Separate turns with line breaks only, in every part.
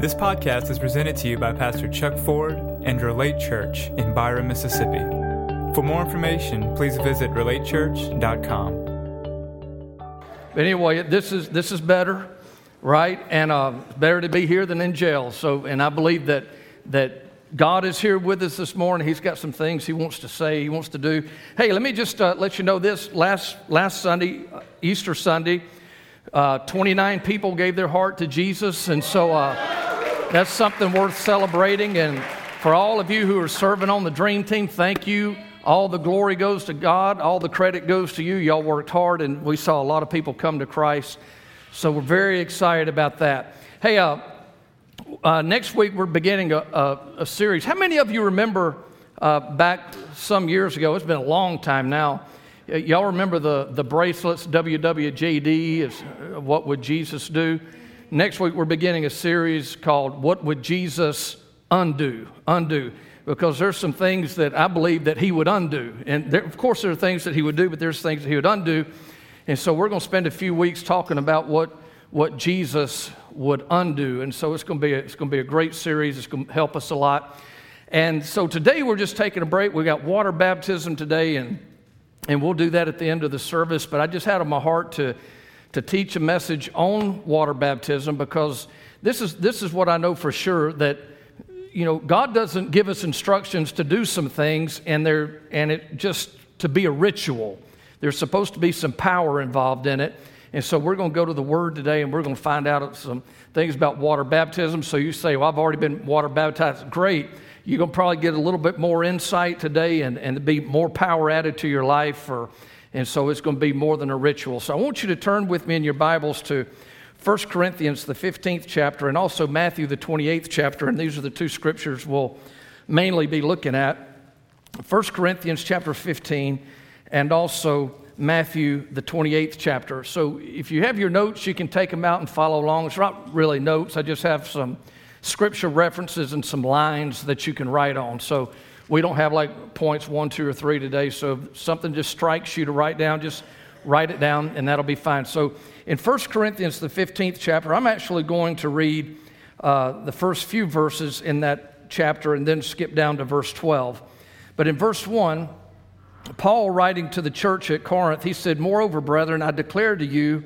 This podcast is presented to you by Pastor Chuck Ford and Relate Church in Byram, Mississippi. For more information, please visit relatechurch.com.
But anyway, this is this is better, right? And uh, better to be here than in jail. So, and I believe that that God is here with us this morning. He's got some things He wants to say, He wants to do. Hey, let me just uh, let you know this. Last, last Sunday, Easter Sunday, uh, 29 people gave their heart to Jesus. And so uh, that's something worth celebrating. And for all of you who are serving on the Dream Team, thank you. All the glory goes to God, all the credit goes to you. Y'all worked hard, and we saw a lot of people come to Christ. So we're very excited about that. Hey, uh, uh, next week we're beginning a, a, a, series. How many of you remember uh, back some years ago? It's been a long time now. Y'all remember the, the bracelets, WWJD, is uh, What Would Jesus Do? Next week we're beginning a series called What Would Jesus Undo? Undo. Because there's some things that I believe that he would undo. And there, of course, there are things that he would do, but there's things that he would undo. And so we're going to spend a few weeks talking about what, what Jesus would undo. And so it's going to be a, it's going to be a great series. It's going to help us a lot. And so today we're just taking a break. We got water baptism today, and and we'll do that at the end of the service. But I just had on my heart to to teach a message on water baptism because this is this is what I know for sure that you know God doesn't give us instructions to do some things and they're and it just to be a ritual. There's supposed to be some power involved in it. And so we're going to go to the Word today and we're going to find out some things about water baptism. So you say, Well, I've already been water baptized. Great. You're going to probably get a little bit more insight today and, and be more power added to your life. Or, and so it's going to be more than a ritual. So I want you to turn with me in your Bibles to 1 Corinthians, the 15th chapter, and also Matthew, the 28th chapter. And these are the two scriptures we'll mainly be looking at 1 Corinthians, chapter 15, and also Matthew, the 28th chapter. So if you have your notes, you can take them out and follow along. It's not really notes, I just have some scripture references and some lines that you can write on. So we don't have like points one, two, or three today. So if something just strikes you to write down, just write it down and that'll be fine. So in 1 Corinthians, the 15th chapter, I'm actually going to read uh, the first few verses in that chapter and then skip down to verse 12. But in verse 1, Paul, writing to the church at Corinth, he said, Moreover, brethren, I declare to you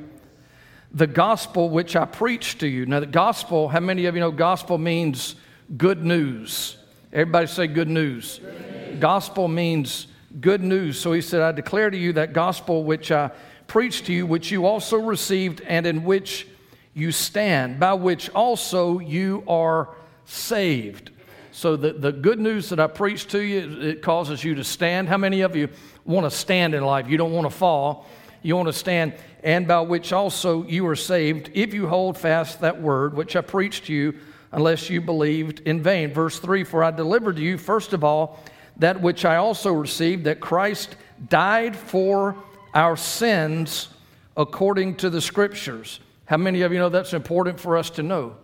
the gospel which I preached to you. Now, the gospel, how many of you know gospel means good news? Everybody say good news. Good news. Gospel means good news. So he said, I declare to you that gospel which I preached to you, which you also received, and in which you stand, by which also you are saved. So the, the good news that I preach to you, it causes you to stand. How many of you want to stand in life? You don't want to fall. You want to stand, and by which also you are saved, if you hold fast that word which I preached to you, unless you believed in vain. Verse 3 For I delivered to you, first of all, that which I also received, that Christ died for our sins according to the scriptures. How many of you know that's important for us to know?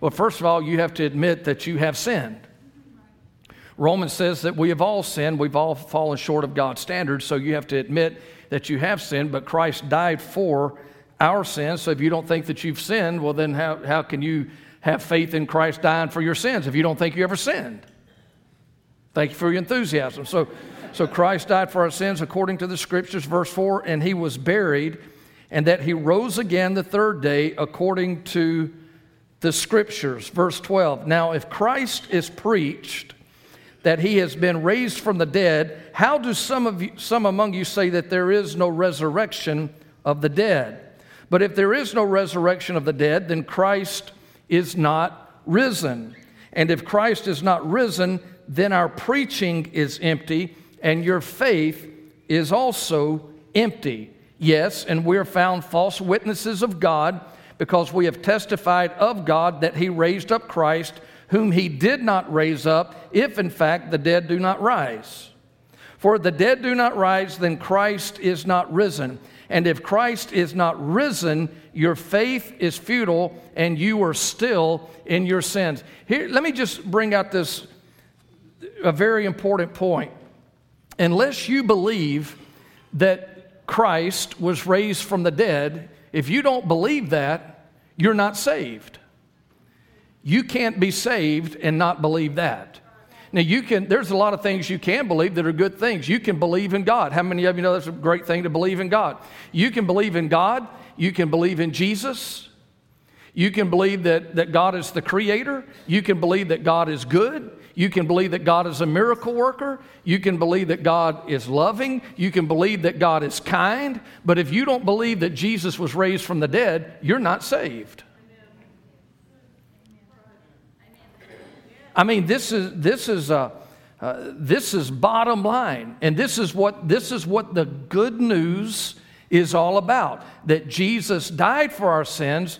Well, first of all, you have to admit that you have sinned. Romans says that we have all sinned, we've all fallen short of God's standards, so you have to admit that you have sinned, but Christ died for our sins. So if you don't think that you've sinned, well, then how, how can you have faith in Christ dying for your sins if you don't think you ever sinned? Thank you for your enthusiasm. So, so Christ died for our sins according to the scriptures, verse 4, and he was buried, and that he rose again the third day according to the scriptures. Verse 12. Now, if Christ is preached, that he has been raised from the dead, how do some, of you, some among you say that there is no resurrection of the dead? But if there is no resurrection of the dead, then Christ is not risen. And if Christ is not risen, then our preaching is empty, and your faith is also empty. Yes, and we are found false witnesses of God because we have testified of God that he raised up Christ whom he did not raise up, if in fact the dead do not rise. For if the dead do not rise, then Christ is not risen. And if Christ is not risen, your faith is futile and you are still in your sins. Here, let me just bring out this a very important point. Unless you believe that Christ was raised from the dead, if you don't believe that, you're not saved. You can't be saved and not believe that. Now you can there's a lot of things you can believe that are good things. You can believe in God. How many of you know that's a great thing to believe in God? You can believe in God, you can believe in Jesus. You can believe that, that God is the creator. You can believe that God is good. You can believe that God is a miracle worker. You can believe that God is loving. You can believe that God is kind. But if you don't believe that Jesus was raised from the dead, you're not saved. I mean, this is, this is, uh, uh, this is bottom line. And this is, what, this is what the good news is all about that Jesus died for our sins,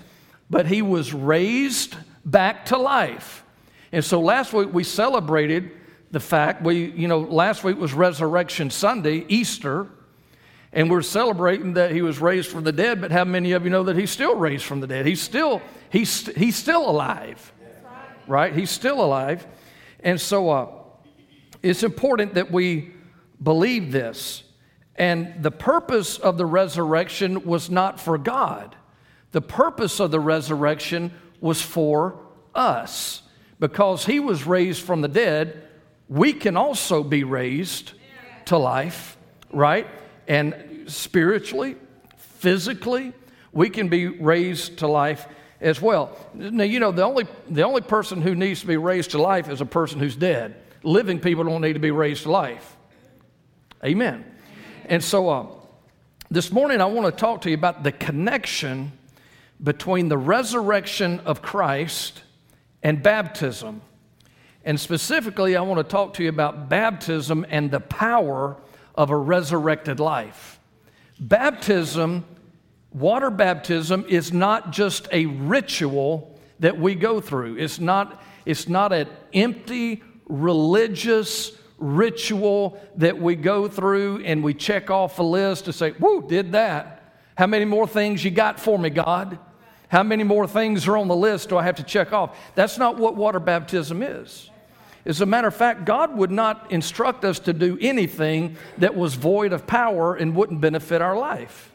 but he was raised back to life. And so last week we celebrated the fact we, you know, last week was Resurrection Sunday, Easter, and we're celebrating that he was raised from the dead. But how many of you know that he's still raised from the dead? He's still he's he's still alive, right? He's still alive, and so uh, it's important that we believe this. And the purpose of the resurrection was not for God. The purpose of the resurrection was for us because he was raised from the dead, we can also be raised to life, right? And spiritually, physically, we can be raised to life as well. Now, you know, the only, the only person who needs to be raised to life is a person who's dead. Living people don't need to be raised to life. Amen. And so, uh, this morning I want to talk to you about the connection between the resurrection of Christ and baptism. And specifically, I want to talk to you about baptism and the power of a resurrected life. Baptism, water baptism, is not just a ritual that we go through. It's not, it's not an empty religious ritual that we go through and we check off a list to say, Woo, did that. How many more things you got for me, God? How many more things are on the list do I have to check off? That's not what water baptism is. As a matter of fact, God would not instruct us to do anything that was void of power and wouldn't benefit our life.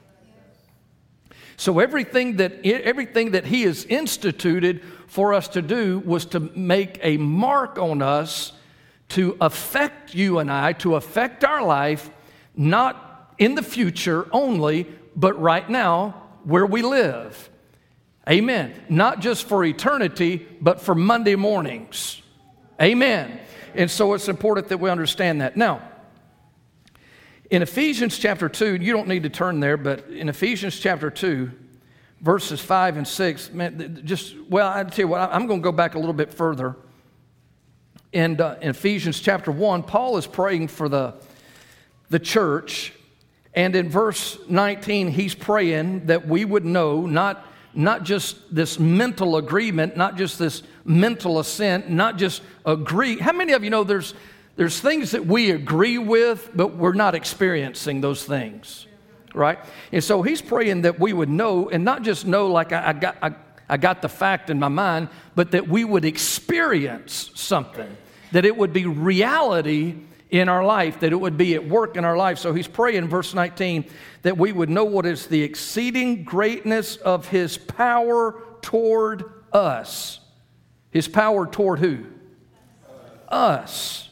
So everything that, everything that He has instituted for us to do was to make a mark on us to affect you and I, to affect our life, not in the future only, but right now where we live. Amen. Not just for eternity, but for Monday mornings. Amen. And so it's important that we understand that. Now, in Ephesians chapter 2, you don't need to turn there, but in Ephesians chapter 2, verses 5 and 6, man, just, well, I tell you what, I'm going to go back a little bit further. And uh, in Ephesians chapter 1, Paul is praying for the, the church. And in verse 19, he's praying that we would know, not not just this mental agreement, not just this mental assent, not just agree. How many of you know there's, there's things that we agree with, but we're not experiencing those things, right? And so he's praying that we would know, and not just know like I, I got, I, I got the fact in my mind, but that we would experience something, that it would be reality in our life, that it would be at work in our life. So he's praying verse 19 that we would know what is the exceeding greatness of his power toward us. His power toward who? Us.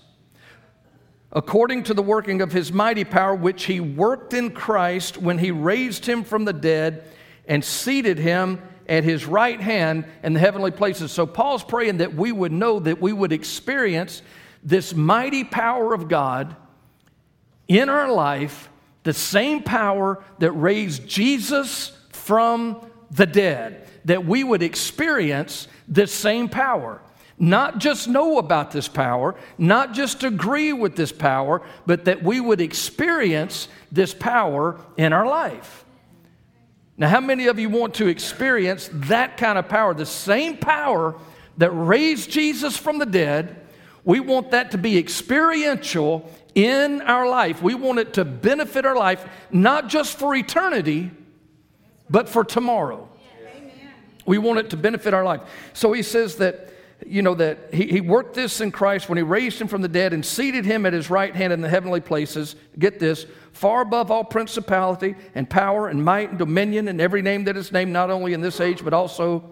According to the working of his mighty power, which he worked in Christ when he raised him from the dead and seated him at his right hand in the heavenly places. So Paul's praying that we would know, that we would experience this mighty power of God in our life, the same power that raised Jesus from the dead, that we would experience this same power. Not just know about this power, not just agree with this power, but that we would experience this power in our life. Now, how many of you want to experience that kind of power? The same power that raised Jesus from the dead we want that to be experiential in our life. We want it to benefit our life, not just for eternity, but for tomorrow. We want it to benefit our life. So he says that, you know, that he, he worked this in Christ when he raised him from the dead and seated him at his right hand in the heavenly places. Get this, far above all principality and power and might and dominion and every name that is named, not only in this age, but also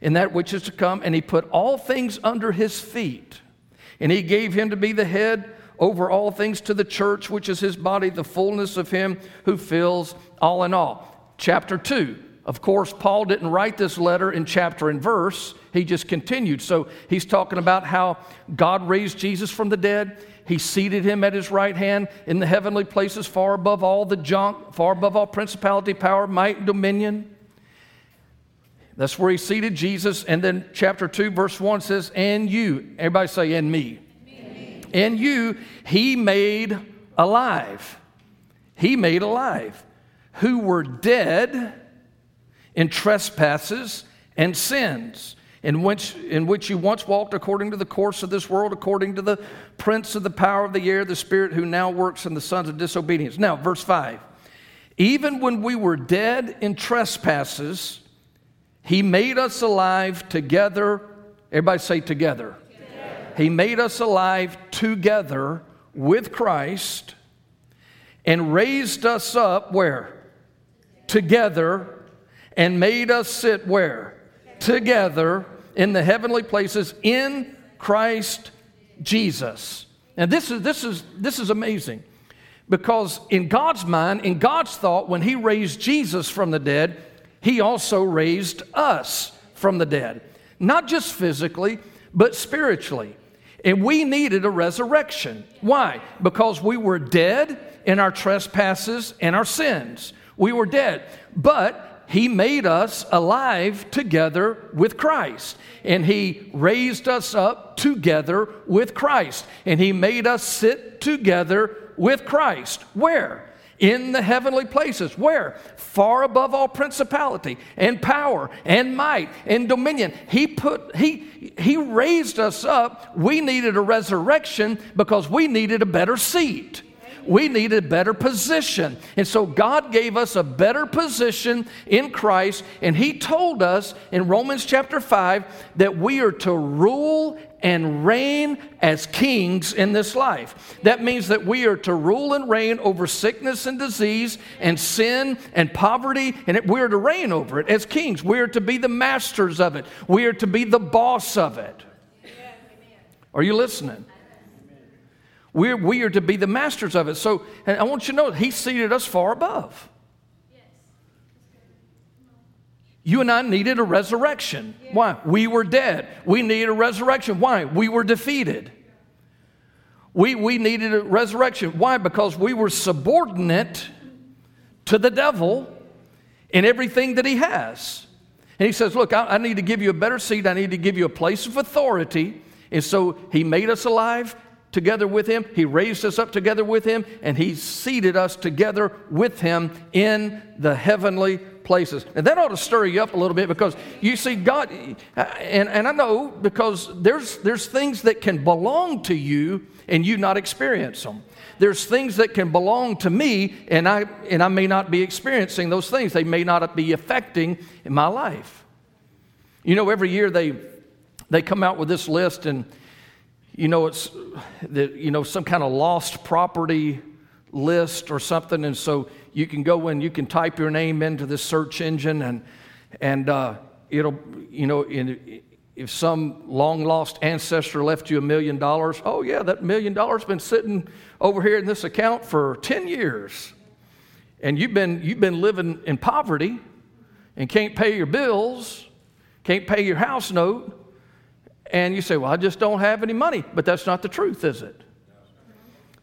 in that which is to come, and he put all things under his feet. And he gave him to be the head over all things to the church, which is his body, the fullness of him who fills all in all. Chapter 2. Of course, Paul didn't write this letter in chapter and verse, he just continued. So he's talking about how God raised Jesus from the dead. He seated him at his right hand in the heavenly places, far above all the junk, far above all principality, power, might, and dominion. That's where he seated Jesus. And then chapter 2, verse 1 says, And you, everybody say, And me. me. And you, he made alive. He made alive. Who were dead in trespasses and sins, in which, in which you once walked according to the course of this world, according to the prince of the power of the air, the spirit who now works in the sons of disobedience. Now, verse 5. Even when we were dead in trespasses, he made us alive together. Everybody say together. together. He made us alive together with Christ and raised us up where? Together and made us sit where? Together in the heavenly places in Christ Jesus. And this is, this is, this is amazing because in God's mind, in God's thought, when He raised Jesus from the dead, he also raised us from the dead, not just physically, but spiritually. And we needed a resurrection. Why? Because we were dead in our trespasses and our sins. We were dead. But He made us alive together with Christ. And He raised us up together with Christ. And He made us sit together with Christ. Where? in the heavenly places. Where? Far above all principality and power and might and dominion. He put he he raised us up. We needed a resurrection because we needed a better seat. We needed a better position. And so God gave us a better position in Christ. And He told us in Romans chapter 5 that we are to rule and reign as kings in this life. That means that we are to rule and reign over sickness and disease and sin and poverty, and we are to reign over it as kings. We are to be the masters of it, we are to be the boss of it. Are you listening? We're, we are to be the masters of it. So, and I want you to know, He seated us far above. You and I needed a resurrection. Why? We were dead. We needed a resurrection. Why? We were defeated. We, we needed a resurrection. Why? Because we were subordinate to the devil in everything that he has. And he says, Look, I, I need to give you a better seat. I need to give you a place of authority. And so he made us alive together with him. He raised us up together with him. And he seated us together with him in the heavenly places. And that ought to stir you up a little bit because you see, God, uh, and, and I know because there's, there's things that can belong to you and you not experience them. There's things that can belong to me and I, and I may not be experiencing those things. They may not be affecting in my life. You know, every year they, they come out with this list and you know, it's the, you know, some kind of lost property list or something. And so you can go in, you can type your name into this search engine, and, and uh, it'll, you know, in, if some long lost ancestor left you a million dollars, oh, yeah, that million dollars been sitting over here in this account for 10 years. And you've been, you've been living in poverty and can't pay your bills, can't pay your house note. And you say, well, I just don't have any money. But that's not the truth, is it?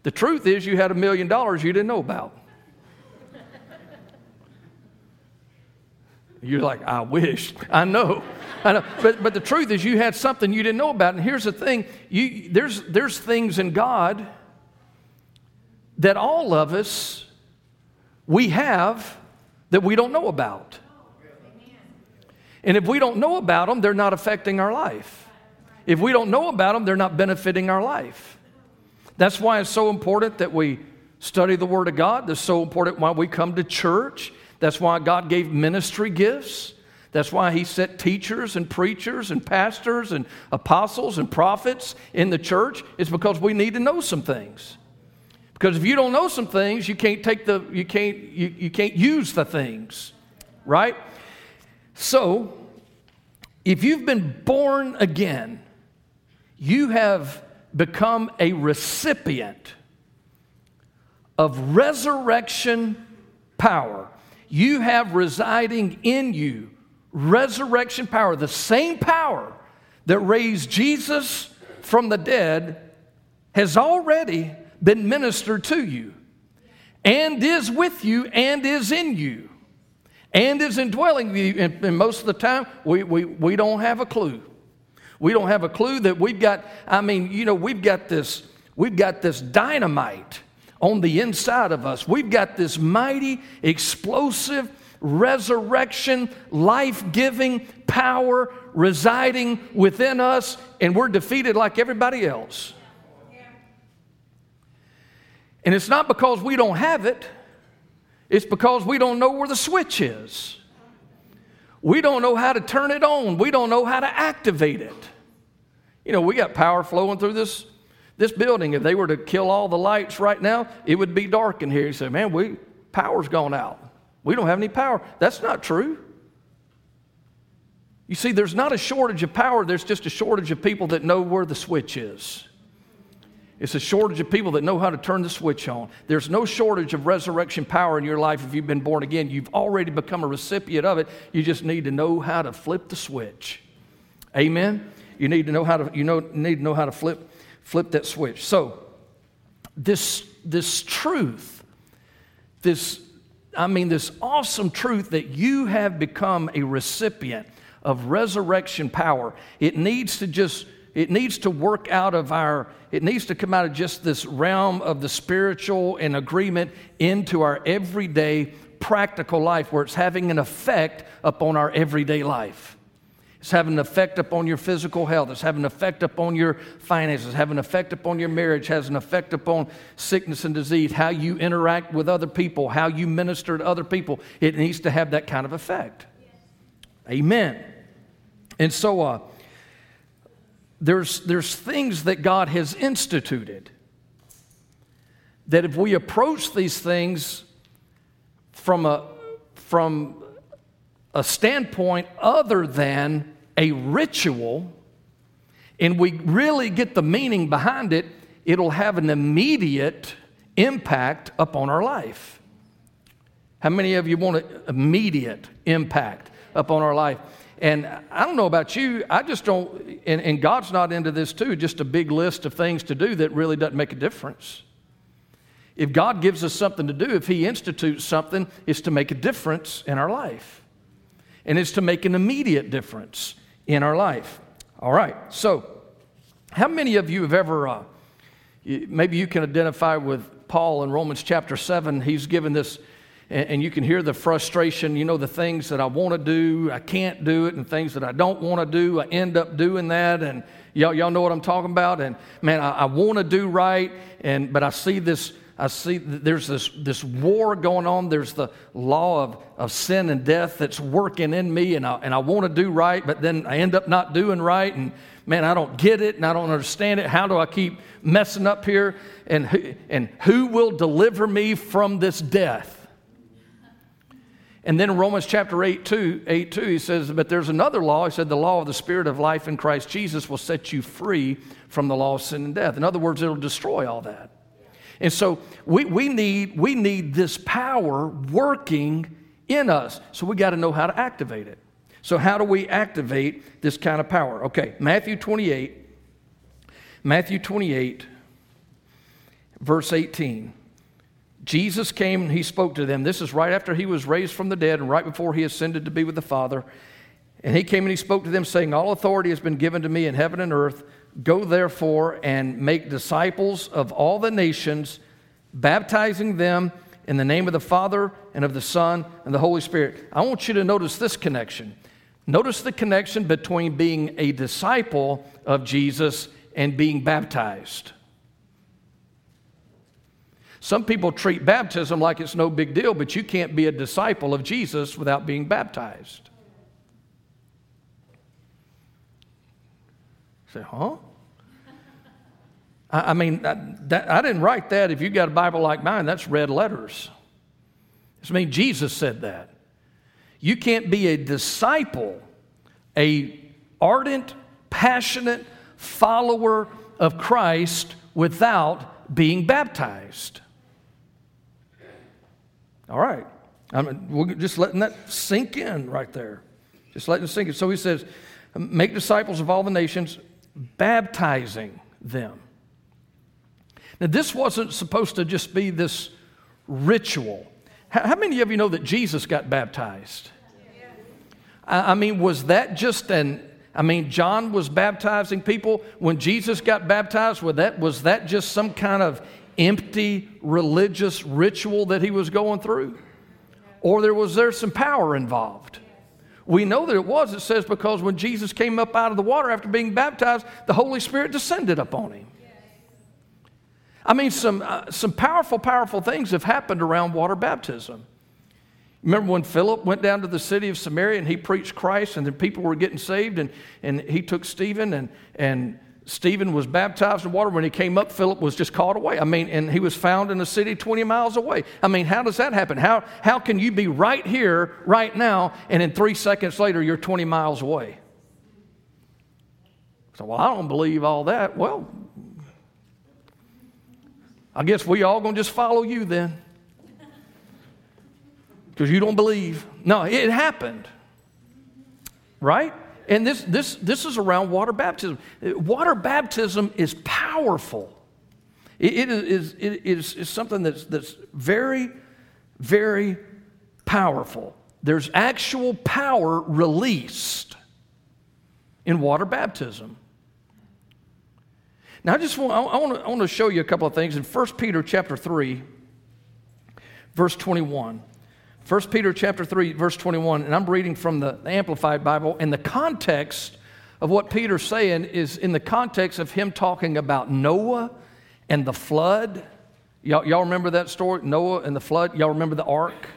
The truth is, you had a million dollars you didn't know about. You're like, I wish. I know. I know. But, but the truth is, you had something you didn't know about. And here's the thing you, there's, there's things in God that all of us, we have that we don't know about. And if we don't know about them, they're not affecting our life. If we don't know about them, they're not benefiting our life. That's why it's so important that we study the Word of God. That's so important why we come to church. That's why God gave ministry gifts. That's why He set teachers and preachers and pastors and apostles and prophets in the church. It's because we need to know some things. Because if you don't know some things, you can't take the you can't you, you can't use the things. Right? So If you've been born again, you have become a recipient of resurrection power. You have residing in you resurrection power, the same power that raised Jesus from the dead has already been ministered to you and is with you and is in you and is indwelling you. And, and most of the time, we, we, we don't have a clue. We don't have a clue that we've got, I mean, you know, we've got this, we've got this dynamite on the inside of us. We've got this mighty, explosive, resurrection, life giving power residing within us, and we're defeated like everybody else. And it's not because we don't have it, it's because we don't know where the switch is. We don't know how to turn it on, we don't know how to activate it. You know, we got power flowing through this, this building. If they were to kill all the lights right now, it would be dark in here. You say, man, we, power's gone out. We don't have any power. That's not true. You see, there's not a shortage of power, there's just a shortage of people that know where the switch is. It's a shortage of people that know how to turn the switch on. There's no shortage of resurrection power in your life if you've been born again. You've already become a recipient of it. You just need to know how to flip the switch. Amen. You need to know how to you know need to know how to flip flip that switch. So this this truth, this I mean this awesome truth that you have become a recipient of resurrection power. It needs to just it needs to work out of our it needs to come out of just this realm of the spiritual and agreement into our everyday practical life where it's having an effect upon our everyday life it's having an effect upon your physical health. It's having an effect upon your finances, having an effect upon your marriage, has an effect upon sickness and disease, how you interact with other people, how you minister to other people. It needs to have that kind of effect. Amen. And so, uh, there's, there's things that God has instituted that if we approach these things from a, from a standpoint other than a ritual, and we really get the meaning behind it, it'll have an immediate impact upon our life. How many of you want an immediate impact upon our life? And I don't know about you, I just don't, and, and, God's not into this too, just a big list of things to do that really doesn't make a difference. If God gives us something to do, if He institutes something, it's to make a difference in our life. And it's to make an immediate difference in our life. All right, so how many of you have ever, uh, maybe you can identify with Paul in Romans chapter 7? He's given this and, you can hear the frustration, you know, the things that I want to do, I can't do it, and things that I don't want to do, I end up doing that. And y'all, y'all know what I'm talking about. And man, I, I want to do right, and but I see this. I see there's this, this war going on. There's the law of, of sin and death that's working in me, and I, and I want to do right, but then I end up not doing right. And man, I don't get it and I don't understand it. How do I keep messing up here? And, and who will deliver me from this death? And then in Romans chapter 8 2, 8 2, he says, But there's another law. He said, The law of the Spirit of life in Christ Jesus will set you free from the law of sin and death. In other words, it'll destroy all that. And so we, we, need, we need this power working in us. So we got to know how to activate it. So, how do we activate this kind of power? Okay, Matthew 28, Matthew 28, verse 18. Jesus came and he spoke to them. This is right after he was raised from the dead and right before he ascended to be with the Father. And he came and he spoke to them, saying, All authority has been given to me in heaven and earth. Go therefore and make disciples of all the nations, baptizing them in the name of the Father and of the Son and the Holy Spirit. I want you to notice this connection. Notice the connection between being a disciple of Jesus and being baptized. Some people treat baptism like it's no big deal, but you can't be a disciple of Jesus without being baptized. Say, huh? I, I mean, that, that, I didn't write that. If you've got a Bible like mine, that's red letters. I mean, Jesus said that. You can't be a disciple, a ardent, passionate follower of Christ without being baptized. All right. I mean, we're just letting that sink in right there. Just letting it sink in. So he says, make disciples of all the nations, baptizing them. Now, this wasn't supposed to just be this ritual. How many of you know that Jesus got baptized? I mean, was that just an, I mean, John was baptizing people. When Jesus got baptized, was that, was that just some kind of empty religious ritual that he was going through? Or there was there some power involved? We know that it was, it says, because when Jesus came up out of the water after being baptized, the Holy Spirit descended upon him. I mean, some, uh, some powerful, powerful things have happened around water baptism. Remember when Philip went down to the city of Samaria and he preached Christ and then people were getting saved and, and he took Stephen and, and Stephen was baptized in water. When he came up, Philip was just caught away. I mean, and he was found in a city 20 miles away. I mean, how does that happen? How, how can you be right here, right now, and in three seconds later, you're 20 miles away? So, well, I don't believe all that. Well, I guess we all gonna just follow you then. Because you don't believe. No, it happened. Right? And this, this, this is around water baptism. Water baptism is powerful. it, it is, it is, is something that's, that's very, very powerful. There's actual power released in water baptism. Now, I just want, I want, to, I want to show you a couple of things in 1 Peter chapter 3, verse 21. 1 Peter chapter 3, verse 21, and I'm reading from the Amplified Bible, and the context of what Peter's saying is in the context of him talking about Noah and the flood. Y'all, y'all remember that story? Noah and the flood? Y'all remember the ark?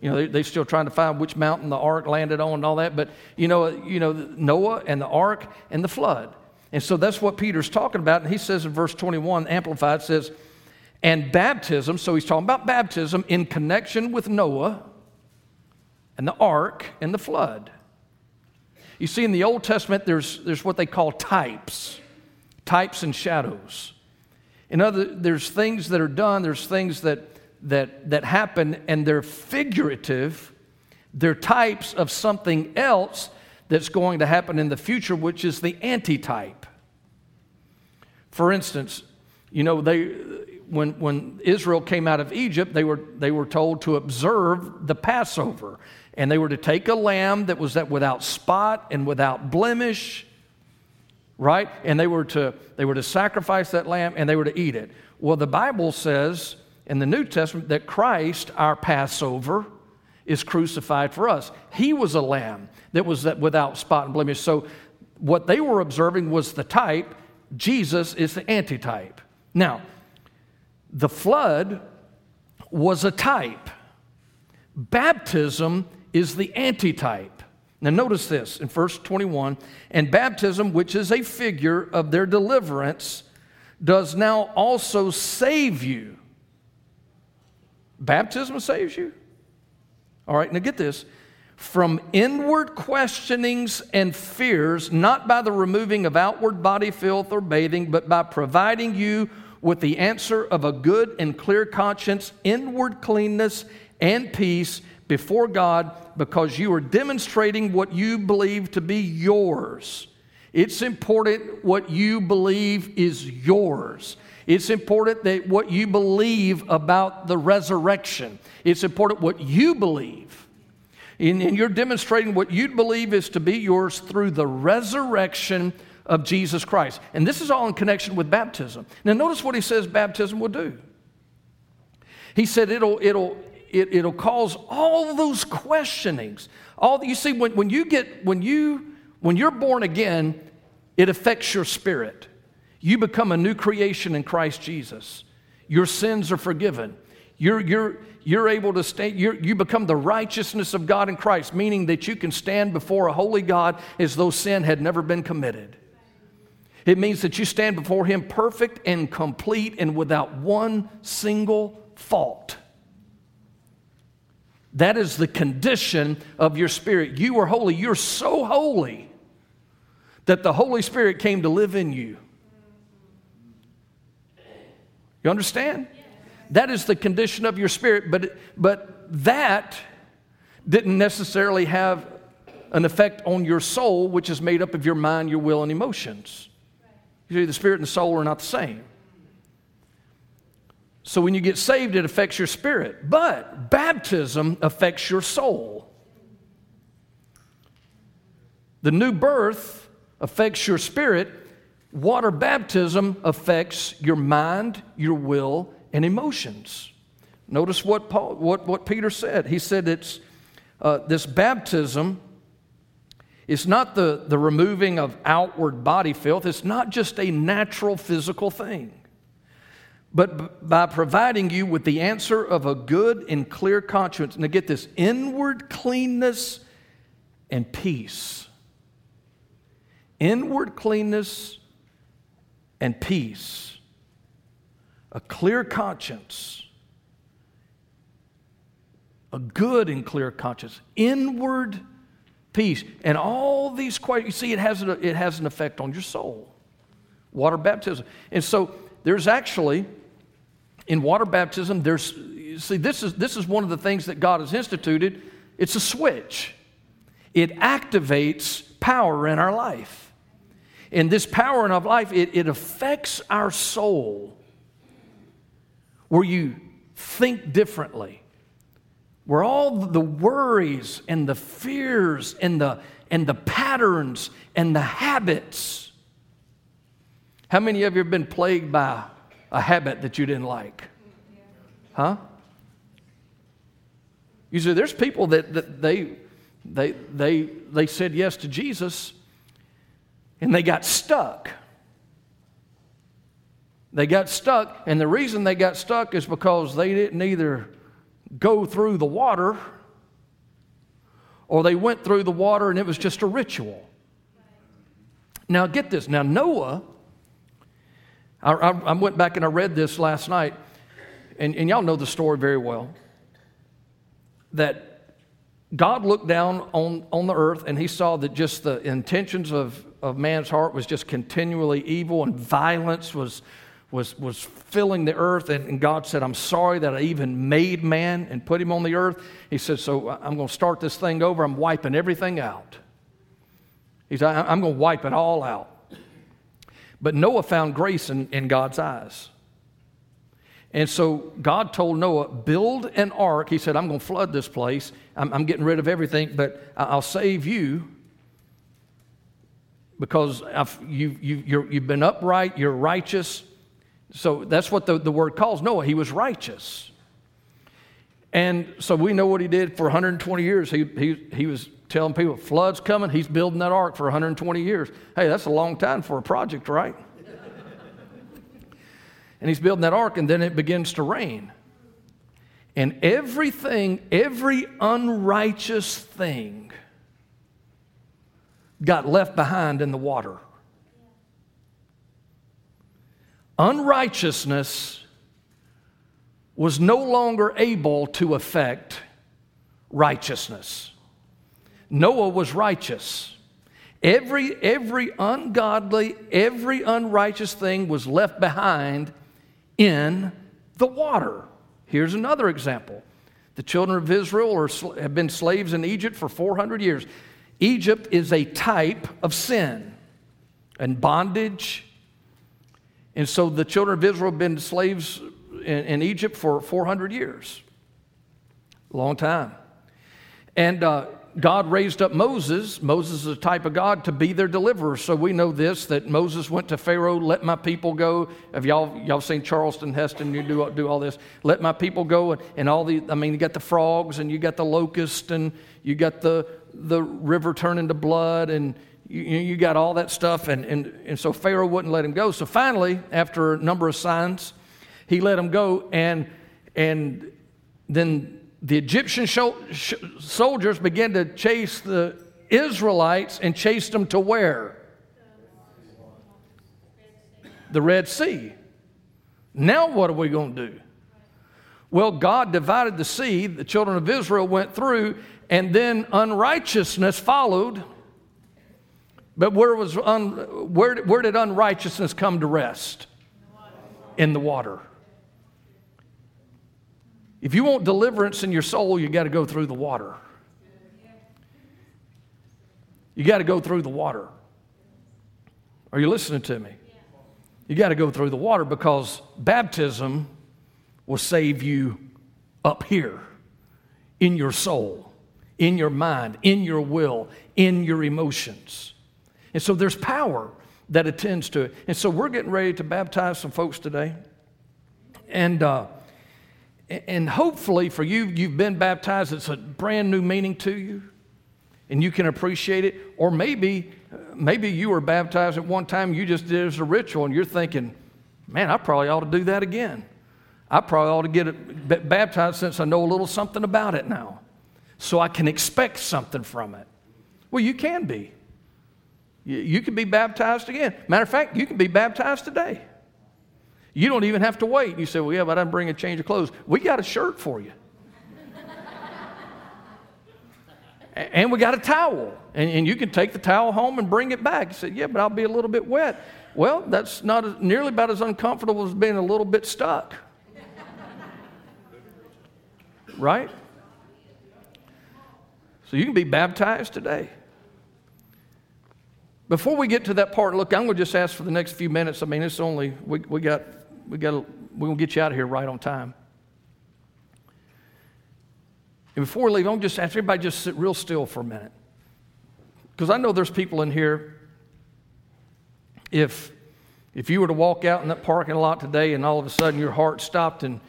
You know, they, are still trying to find which mountain the ark landed on and all that. But, you know, you know, Noah and the ark and the flood. And so that's what Peter's talking about. And he says in verse 21, Amplified says, and baptism, so he's talking about baptism in connection with Noah and the ark and the flood. You see, in the Old Testament, there's, there's what they call types, types and shadows. In other, there's things that are done, there's things that, that, that happen, and they're figurative. They're types of something else that's going to happen in the future, which is the antitype. For instance, you know, they, when, when Israel came out of Egypt, they were, they were told to observe the Passover. And they were to take a lamb that was that without spot and without blemish, right? And they were, to, they were to sacrifice that lamb and they were to eat it. Well, the Bible says in the New Testament that Christ, our Passover, is crucified for us. He was a lamb that was that without spot and blemish. So what they were observing was the type, Jesus is the antitype. Now, the flood was a type. Baptism is the antitype. Now, notice this in verse 21 and baptism, which is a figure of their deliverance, does now also save you. Baptism saves you? All right, now get this from inward questionings and fears, not by the removing of outward body filth or bathing, but by providing you with the answer of a good and clear conscience, inward cleanness, and peace before God, because you are demonstrating what you believe to be yours. It's important what you believe is yours. It's important that what you believe about the resurrection. It's important what you believe. And, and you're demonstrating what you believe is to be yours through the resurrection of Jesus Christ. And this is all in connection with baptism. Now, notice what he says baptism will do. He said it'll, it'll, it, it'll cause all those questionings. All you see, when, when you get when you when you're born again, it affects your spirit. You become a new creation in Christ Jesus. Your sins are forgiven. You're, you're, you're able to stand, you you become the righteousness of God in Christ, meaning that you can stand before a holy God as though sin had never been committed. It means that you stand before Him perfect and complete and without one single fault. That is the condition of your spirit. You are holy. You're so holy that the Holy Spirit came to live in you. You understand? That is the condition of your spirit, but, but that didn't necessarily have an effect on your soul, which is made up of your mind, your will, and emotions. You see, the spirit and the soul are not the same. So when you get saved, it affects your spirit. But baptism affects your soul. The new birth affects your spirit. Water baptism affects your mind, your will, and emotions. Notice what, Paul, what, what Peter said. He said it's uh, this baptism is not the, the removing of outward body filth, it's not just a natural physical thing but by providing you with the answer of a good and clear conscience. Now, get this inward cleanness and peace. Inward cleanness and peace. A clear conscience. A good and clear conscience. Inward peace. And all these questions, you see, it has, it has an effect on your soul. Water baptism. And so there's actually in water baptism, there's, see, this is, this is one of the things that God has instituted. It's a switch, it activates power in our life. And this power in our life, it, it affects our soul where you think differently, where all the worries and the fears and the, and the patterns and the habits. How many of you have been plagued by a habit that you didn't like? Huh? You see, there's people that, that they, they, they, they said yes to Jesus and they got stuck. They got stuck, and the reason they got stuck is because they didn't either go through the water or they went through the water and it was just a ritual. Now, get this. Now, Noah I, I, I went back and I read this last night, and, and y'all know the story very well. That God looked down on, on the earth and he saw that just the intentions of, of man's heart was just continually evil and violence was, was, was filling the earth. And, and, God said, I'm sorry that I even made man and put him on the earth. He said, So I'm going to start this thing over. I'm wiping everything out. He said, I'm going to wipe it all out. But Noah found grace in, in God's eyes. And so God told Noah, build an ark. He said, I'm going to flood this place. I'm, I'm getting rid of everything, but I'll save you because you, you, you've been upright, you're righteous. So that's what the, the word calls Noah. He was righteous. And so we know what he did for 120 years. He, he, he was telling people, flood's coming. He's building that ark for 120 years. Hey, that's a long time for a project, right? and he's building that ark, and then it begins to rain. And everything, every unrighteous thing got left behind in the water. Unrighteousness was no longer able to affect righteousness. Noah was righteous. Every, every ungodly, every unrighteous thing was left behind in the water. Here's another example. The children of Israel are, have been slaves in Egypt for 400 years. Egypt is a type of sin and bondage. And so the children of Israel have been slaves in, in Egypt for 400 years. Long time. And uh, God raised up Moses. Moses is a type of God to be their deliverer. So we know this that Moses went to Pharaoh, let my people go. Have y'all, y'all seen Charlton Heston? You do, do all this. Let my people go. And, and all the, I mean, you got the frogs and you got the locust and you got the, the river turning to blood and you, you got all that stuff. And, and, and so Pharaoh wouldn't let him go. So finally, after a number of signs, he let him go. And, and then the Egyptian soldiers began to chase the Israelites and chased them to where? The Red Sea. Now, what are we going to do? Well, God divided the sea, the children of Israel went through, and then unrighteousness followed. But where, was un, where, where did unrighteousness come to rest? In the water. If you want deliverance in your soul, you got to go through the water. You got to go through the water. Are you listening to me? You got to go through the water because baptism will save you up here in your soul, in your mind, in your will, in your emotions. And so there's power that attends to it. And so we're getting ready to baptize some folks today. And, uh, and hopefully for you, you've been baptized, it's a brand new meaning to you and you can appreciate it. Or maybe, maybe you were baptized at one time, you just did it as a ritual, and you're thinking, man, I probably ought to do that again. I probably ought to get baptized since I know a little something about it now, so I can expect something from it. Well, you can be. You can be baptized again. Matter of fact, you can be baptized today. You don't even have to wait. You say, well, yeah, but I didn't bring a change of clothes. We got a shirt for you. and we got a towel. And, and, you can take the towel home and bring it back. You said, Yeah, but I'll be a little bit wet. Well, that's not nearly about as uncomfortable as being a little bit stuck. right? So you can be baptized today. Before we get to that part, look, I'm going to just ask for the next few minutes. I mean, it's only, we, we got, we got, we're going to get you out of here right on time. And before we leave, I'm just ask everybody just sit real still for a minute. Because I know there's people in here, if, if you were to walk out in that parking lot today and all of a sudden your heart stopped and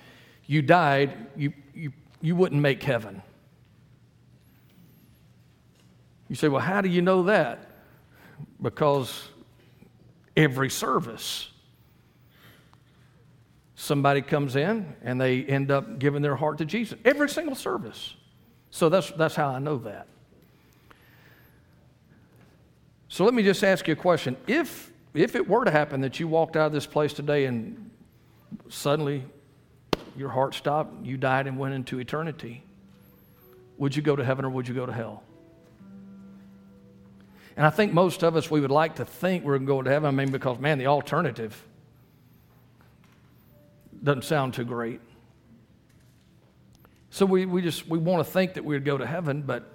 you died, you, you, you wouldn't make heaven. You say, well, how do you know that? Because every service, somebody comes in and they end up giving their heart to Jesus. Every single service. So that's, that's how I know that. So let me just ask you a question. If, if it were to happen that you walked out of this place today and suddenly your heart stopped, you died and went into eternity, would you go to heaven or would you go to hell? And I think most of us, we would like to think we're going to heaven. I mean, because, man, the alternative doesn't sound too great. So we, we just we want to think that we'd go to heaven, but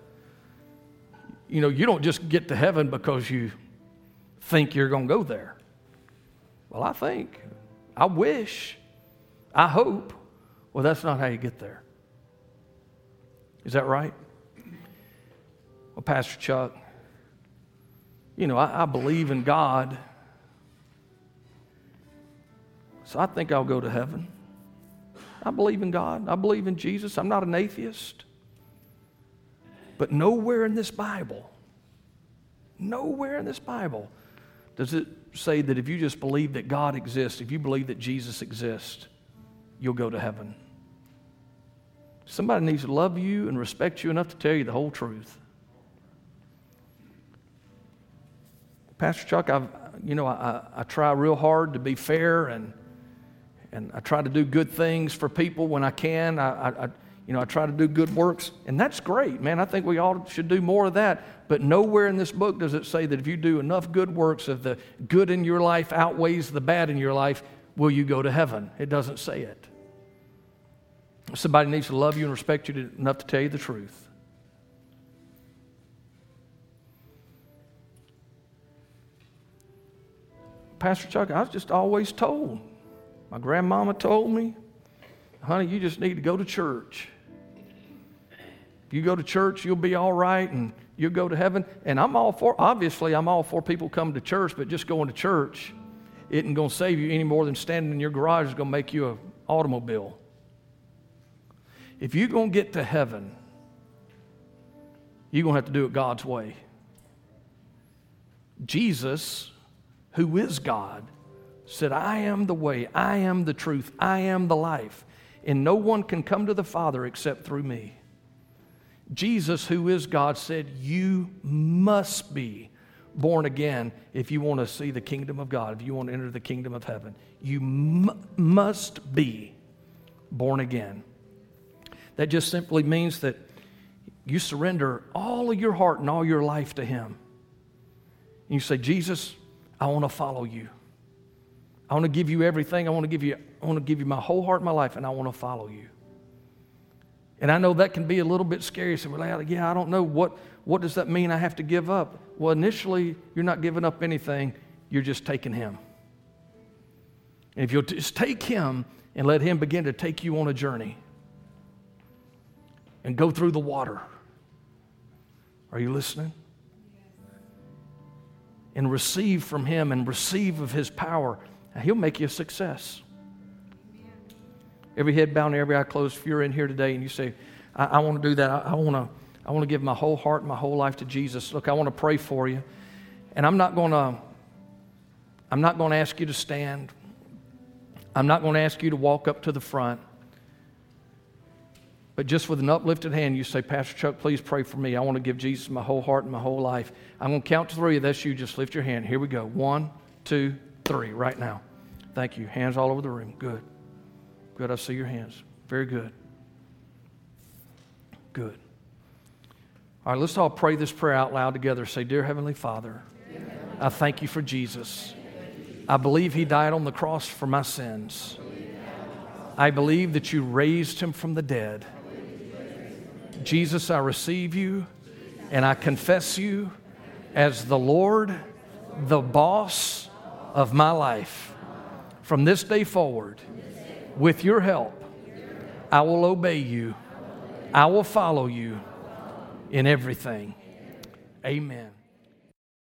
you know, you don't just get to heaven because you think you're going to go there. Well, I think, I wish, I hope. Well, that's not how you get there. Is that right? Well, Pastor Chuck, you know, I, I believe in God. So I think I'll go to heaven. I believe in God. I believe in Jesus. I'm not an atheist. But nowhere in this Bible, nowhere in this Bible does it say that if you just believe that God exists, if you believe that Jesus exists, you'll go to heaven. Somebody needs to love you and respect you enough to tell you the whole truth. Pastor Chuck, I've, you know, I, I try real hard to be fair and and I try to do good things for people when I can. I, I, you know, I try to do good works, and that's great, man. I think we all should do more of that. But nowhere in this book does it say that if you do enough good works, if the good in your life outweighs the bad in your life, will you go to heaven? It doesn't say it. Somebody needs to love you and respect you enough to tell you the truth. Pastor Chuck, I was just always told my grandmama told me, honey, you just need to go to church. If you go to church, you'll be all right and you'll go to heaven. And I'm all for, obviously, I'm all for people coming to church, but just going to church isn't going to save you any more than standing in your garage is going to make you an automobile. If you're going to get to heaven, you're going to have to do it God's way. Jesus, who is God, said, I am the way, I am the truth, I am the life, and no one can come to the Father except through me. Jesus, who is God, said, You must be born again if you want to see the kingdom of God, if you want to enter the kingdom of heaven. You m- must be born again. That just simply means that you surrender all of your heart and all your life to Him. And you say, Jesus, I want to follow you. I want to give you everything. I want to give you, I want to give you my whole heart, my life, and I want to follow you. And I know that can be a little bit scary. So we're like, yeah, I don't know what, what does that mean I have to give up? Well, initially, you're not giving up anything, you're just taking Him. And if you'll just take Him and let Him begin to take you on a journey and go through the water. Are you listening? And receive from Him and receive of His power, He'll make you a success. Every head bowed and every eye closed. If you're in here today and you say, I, I want to do that, I, want to. I want to give my whole heart, and my whole life to Jesus. Look, I want to pray for you. And I'm not going to I'm not going to ask you to stand. I'm not going to ask you to walk up to the front. But just with an uplifted hand, you say, Pastor Chuck, please pray for me. I want to give Jesus my whole heart and my whole life. I'm going to count to three. That's you, just lift your hand. Here we go. One, two, three, right now. Thank you. Hands all over the room. Good. Good. I see your hands. Very good. Good. All right, let's all pray this prayer out loud together. Say, Dear Heavenly Father, I thank you for Jesus. I believe he died on the cross for my sins. I believe that you raised him from the dead. Jesus, I receive you and I confess you as the Lord, the boss of my life. From this day forward, with your help, I will obey you, I will follow you in everything. Amen.